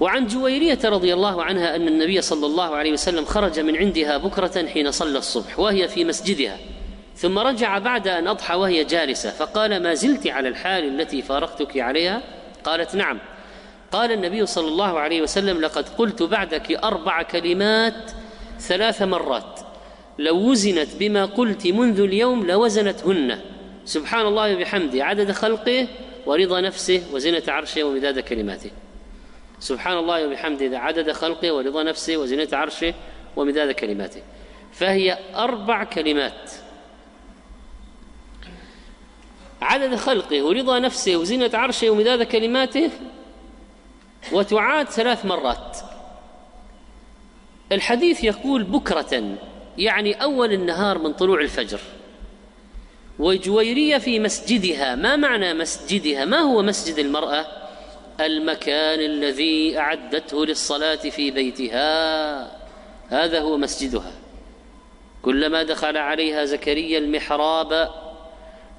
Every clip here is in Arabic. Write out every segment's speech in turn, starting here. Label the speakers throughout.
Speaker 1: وعن جويرية رضي الله عنها أن النبي صلى الله عليه وسلم خرج من عندها بكرة حين صلى الصبح وهي في مسجدها ثم رجع بعد أن أضحى وهي جالسة فقال ما زلت على الحال التي فارقتك عليها؟ قالت نعم. قال النبي صلى الله عليه وسلم لقد قلت بعدك أربع كلمات ثلاث مرات لو وزنت بما قلت منذ اليوم لوزنتهن. سبحان الله وبحمده عدد خلقه ورضا نفسه وزنة عرشه ومداد كلماته. سبحان الله وبحمده عدد خلقه ورضا نفسه وزنة عرشه ومداد كلماته. فهي أربع كلمات. عدد خلقه ورضا نفسه وزنة عرشه ومداد كلماته وتعاد ثلاث مرات. الحديث يقول بكرة يعني أول النهار من طلوع الفجر. وجويرية في مسجدها ما معنى مسجدها؟ ما هو مسجد المرأة؟ المكان الذي أعدته للصلاة في بيتها. هذا هو مسجدها. كلما دخل عليها زكريا المحراب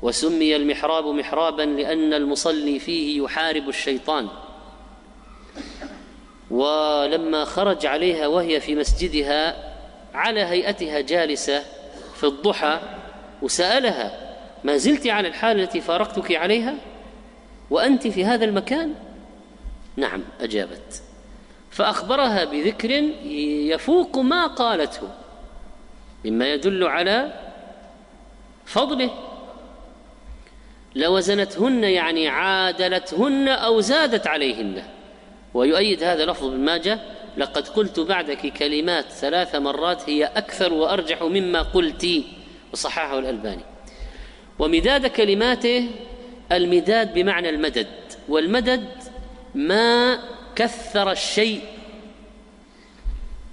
Speaker 1: وسمي المحراب محرابا لأن المصلي فيه يحارب الشيطان. ولما خرج عليها وهي في مسجدها على هيئتها جالسة في الضحى وسألها ما زلت على الحال التي فارقتك عليها؟ وأنت في هذا المكان؟ نعم أجابت. فأخبرها بذكر يفوق ما قالته مما يدل على فضله. لوزنتهن يعني عادلتهن أو زادت عليهن. ويؤيد هذا لفظ ابن ماجه لقد قلت بعدك كلمات ثلاث مرات هي أكثر وأرجح مما قلت وصححه الألباني. ومداد كلماته المداد بمعنى المدد والمدد ما كثر الشيء.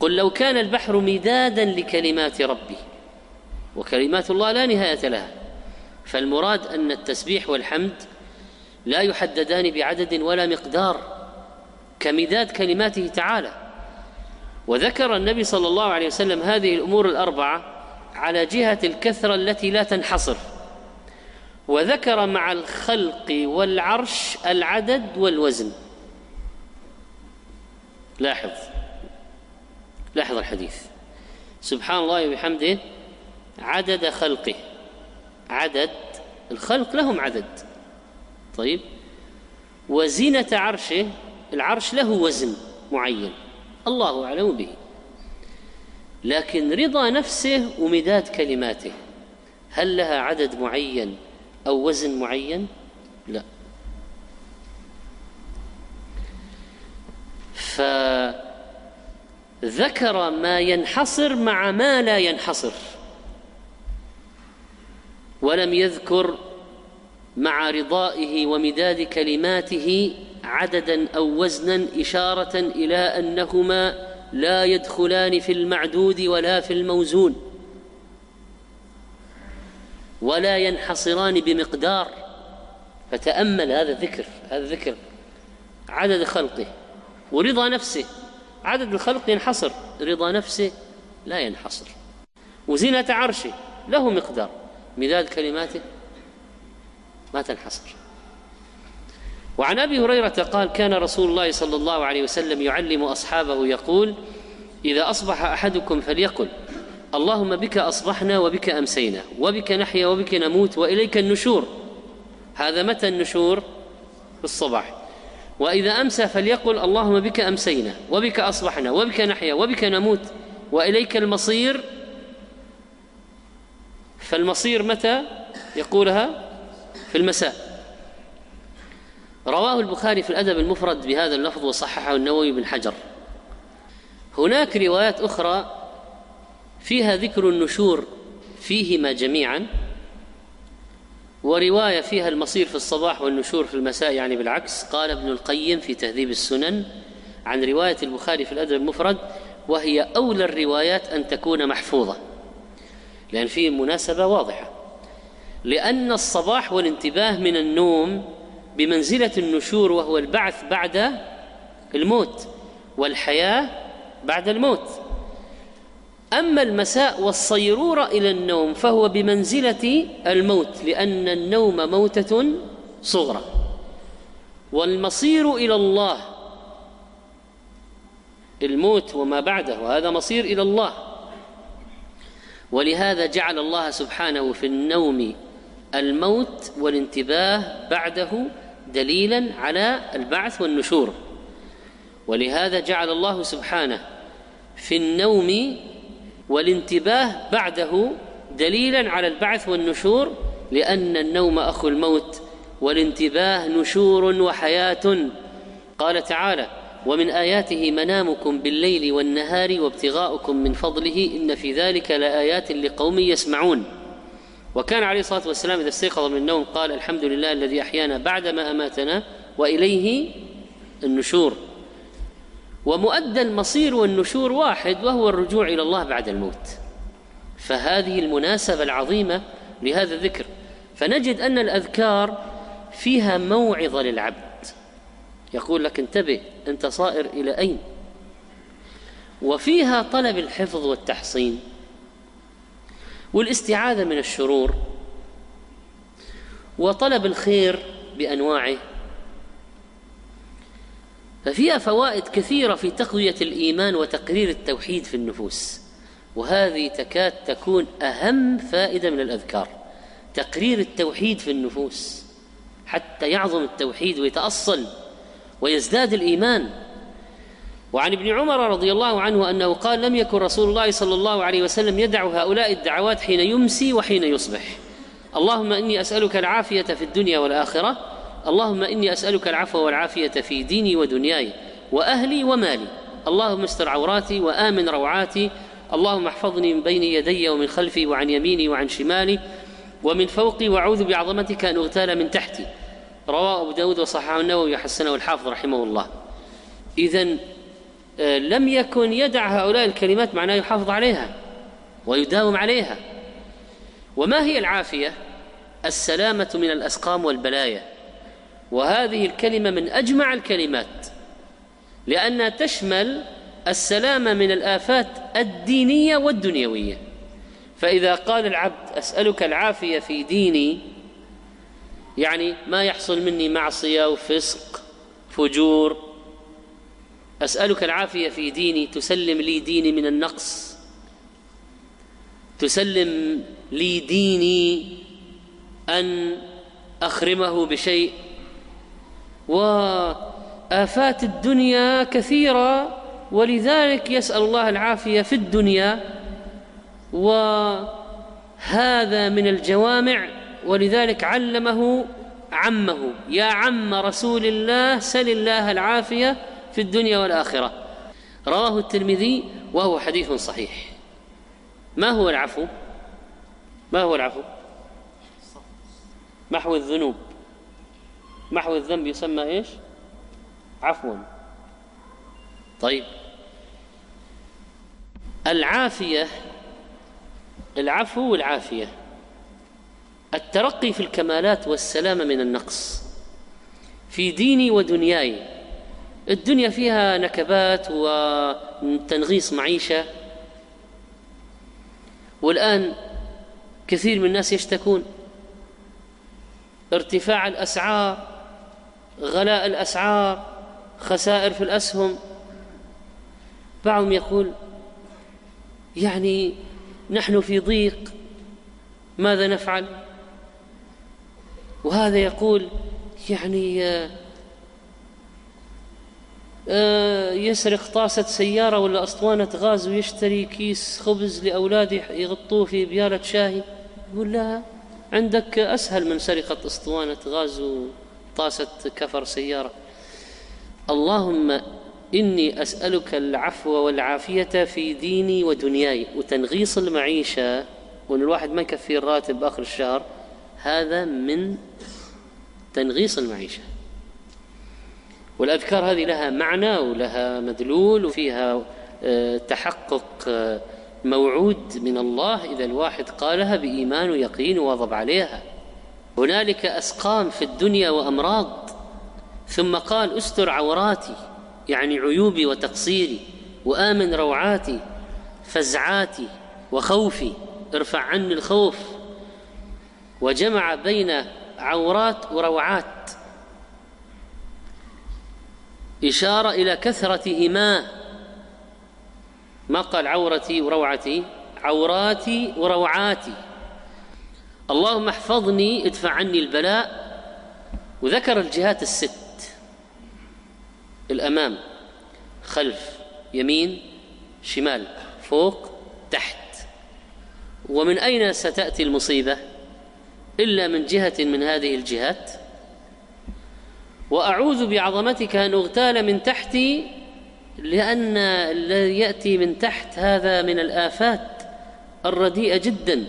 Speaker 1: قل لو كان البحر مدادا لكلمات ربي وكلمات الله لا نهاية لها. فالمراد أن التسبيح والحمد لا يحددان بعدد ولا مقدار كمداد كلماته تعالى. وذكر النبي صلى الله عليه وسلم هذه الأمور الأربعة على جهة الكثرة التي لا تنحصر. وذكر مع الخلق والعرش العدد والوزن. لاحظ. لاحظ الحديث. سبحان الله وبحمده عدد خلقه. عدد الخلق لهم عدد. طيب. وزينة عرشه العرش له وزن معين. الله أعلم به. لكن رضا نفسه ومداد كلماته. هل لها عدد معين أو وزن معين؟ لا. فذكر ما ينحصر مع ما لا ينحصر ولم يذكر مع رضائه ومداد كلماته عددا أو وزنا إشارة إلى أنهما لا يدخلان في المعدود ولا في الموزون ولا ينحصران بمقدار. فتأمل هذا الذكر هذا الذكر عدد خلقه. ورضا نفسه. عدد الخلق ينحصر. رضا نفسه لا ينحصر. وزينة عرشه له مقدار. مداد كلماته ما تنحصر. وعن أبي هريرة قال كان رسول الله صلى الله عليه وسلم يعلم أصحابه يقول إذا أصبح أحدكم فليقل اللهم بك أصبحنا وبك أمسينا وبك نحيا وبك نموت وإليك النشور. هذا متى النشور؟ في الصباح. وإذا أمسى فليقل اللهم بك أمسينا وبك أصبحنا وبك نحيا وبك نموت وإليك المصير. فالمصير متى يقولها؟ في المساء. رواه البخاري في الأدب المفرد بهذا اللفظ وصححه النووي بن حجر. هناك روايات أخرى فيها ذكر النشور فيهما جميعا. ورواية فيها المصير في الصباح والنشور في المساء يعني بالعكس. قال ابن القيم في تهذيب السنن عن رواية البخاري في الأدب المفرد وهي أولى الروايات أن تكون محفوظة لأن فيه مناسبة واضحة. لأن الصباح والانتباه من النوم بمنزلة النشور وهو البعث بعد الموت والحياة بعد الموت. أما المساء والصيروره إلى النوم فهو بمنزلة الموت لأن النوم موتة صغرى. والمصير إلى الله الموت وما بعده وهذا مصير إلى الله. ولهذا جعل الله سبحانه في النوم الموت والانتباه بعده دليلا على البعث والنشور. ولهذا جعل الله سبحانه في النوم والانتباه بعده دليلا على البعث والنشور لأن النوم اخو الموت والانتباه نشور وحياة. قال تعالى ومن آياته منامكم بالليل والنهار وابتغاؤكم من فضله إن في ذلك لآيات لقوم يسمعون. وكان عليه الصلاة والسلام إذا استيقظ من النوم قال الحمد لله الذي أحيانا بعدما أماتنا وإليه النشور. ومؤدى المصير والنشور واحد وهو الرجوع إلى الله بعد الموت. فهذه المناسبة العظيمة لهذا الذكر. فنجد أن الأذكار فيها موعظة للعبد. يقول لك انتبه أنت صائر إلى أين؟ وفيها طلب الحفظ والتحصين والاستعاذة من الشرور وطلب الخير بأنواعه ففيها فوائد كثيرة في تقوية الإيمان وتقرير التوحيد في النفوس. وهذه تكاد تكون أهم فائدة من الأذكار. تقرير التوحيد في النفوس حتى يعظم التوحيد ويتأصل ويزداد الإيمان. وعن ابن عمر رضي الله عنه أنه قال لم يكن رسول الله صلى الله عليه وسلم يدع هؤلاء الدعوات حين يمسي وحين يصبح. اللهم إني أسألك العافية في الدنيا والآخرة اللهم إني أسألك العفو والعافية في ديني ودنياي وأهلي ومالي. اللهم استر عوراتي وآمن روعاتي. اللهم احفظني من بين يدي ومن خلفي وعن يميني وعن شمالي. ومن فوقي وأعوذ بعظمتك أن أغتال من تحتي. رواه أبو داود وصححه النووي وحسنه الحافظ رحمه الله. اذا آه، لم يكن يدع هؤلاء الكلمات معناه يحافظ عليها ويداوم عليها. وما هي العافية؟ السلامة من الأسقام والبلايا. وهذه الكلمة من أجمع الكلمات لانها تشمل السلامة من الآفات الدينية والدنيوية. فإذا قال العبد أسألك العافية في ديني يعني ما يحصل مني معصية وفسق فجور أسألك العافية في ديني تسلم لي ديني من النقص تسلم لي ديني أن أخرمه بشيء وآفات الدنيا كثيرة ولذلك يسأل الله العافية في الدنيا. وهذا من الجوامع ولذلك علمه عمه. يا عم رسول الله سل الله العافية في الدنيا والآخرة. رواه الترمذي وهو حديث صحيح. ما هو العفو؟ ما هو العفو؟ محو الذنوب. محو الذنب يسمى إيش؟ عفوا. طيب. العافية العفو والعافية. الترقي في الكمالات والسلامه من النقص. في ديني ودنياي. الدنيا فيها نكبات وتنغيص معيشة. والآن كثير من الناس يشتكون. ارتفاع الأسعار غلاء الأسعار خسائر في الأسهم. بعضهم يقول يعني نحن في ضيق ماذا نفعل؟ وهذا يقول يعني آه، آه، يسرق طاسة سيارة ولا أسطوانة غاز ويشتري كيس خبز لأولاده يغطوه في بيالة شاهي. يقول لا عندك أسهل من سرقة أسطوانة غاز وطاسة كفر سيارة. اللهم إني أسألك العفو والعافية في ديني ودنياي وتنغيص المعيشة وأن الواحد ما يكفي الراتب آخر الشهر هذا من تنغيص المعيشة. والأذكار هذه لها معنى ولها مدلول وفيها آه، تحقق آه، موعود من الله إذا الواحد قالها بإيمان ويقين وواظب عليها. هنالك أسقام في الدنيا وأمراض. ثم قال أستر عوراتي يعني عيوبي وتقصيري وآمن روعاتي فزعاتي وخوفي ارفع عني الخوف وجمع بين عورات وروعات. إشارة إلى كثرتهما ما قال عورتي وروعتي؟ عوراتي وروعاتي. اللهم احفظني ادفع عني البلاء. وذكر الجهات الست. الأمام خلف يمين شمال فوق تحت. ومن أين ستأتي المصيبة؟ إلا من جهة من هذه الجهات. وأعوذ بعظمتك أن أغتال من تحتي لأن الذي يأتي من تحت هذا من الآفات الرديئه جدا.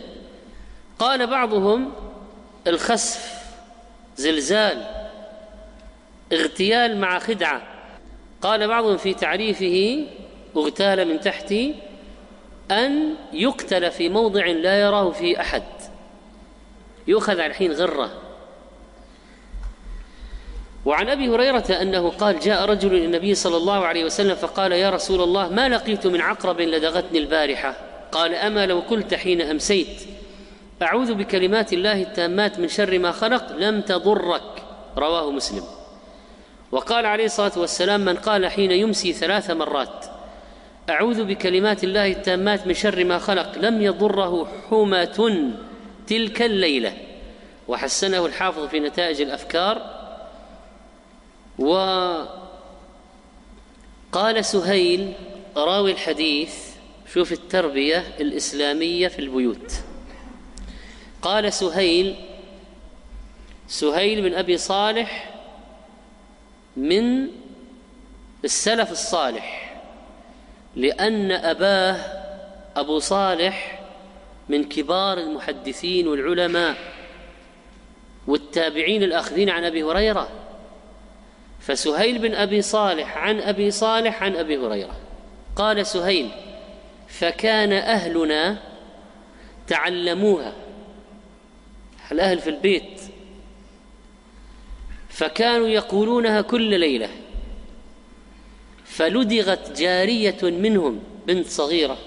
Speaker 1: قال بعضهم الخسف زلزال اغتيال مع خدعة. قال بعضهم في تعريفه اغتال من تحتي أن يقتل في موضع لا يراه فيه أحد. يؤخذ على الحين غرة. وعن أبي هريرة أنه قال جاء رجل إلى النبي صلى الله عليه وسلم فقال يا رسول الله ما لقيت من عقرب لدغتني البارحة؟ قال أما لو قلت حين أمسيت. أعوذ بكلمات الله التامات من شر ما خلق لم تضرك. رواه مسلم. وقال عليه الصلاة والسلام من قال حين يمسي ثلاث مرات أعوذ بكلمات الله التامات من شر ما خلق لم يضره حمة تلك الليلة. وحسنه الحافظ في نتائج الأفكار. وقال سهيل راوي الحديث شوف التربية الإسلامية في البيوت. قال سهيل سهيل بن أبي صالح من السلف الصالح لأن أباه أبو صالح من كبار المحدثين والعلماء والتابعين الآخذين عن أبي هريرة. فسهيل بن أبي صالح عن أبي صالح عن أبي هريرة. قال سهيل فكان أهلنا تعلموها. الأهل في البيت. فكانوا يقولونها كل ليلة. فلدغت جارية منهم بنت صغيرة.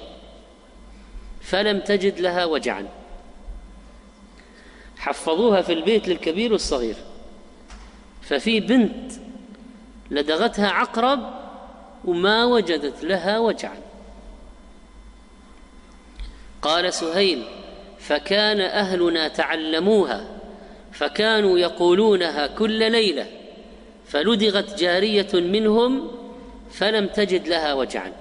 Speaker 1: فلم تجد لها وجعا. حفظوها في البيت للكبير والصغير. ففي بنت لدغتها عقرب وما وجدت لها وجعا. قال سهيل فكان أهلنا تعلموها فكانوا يقولونها كل ليلة فلدغت جارية منهم فلم تجد لها وجعا.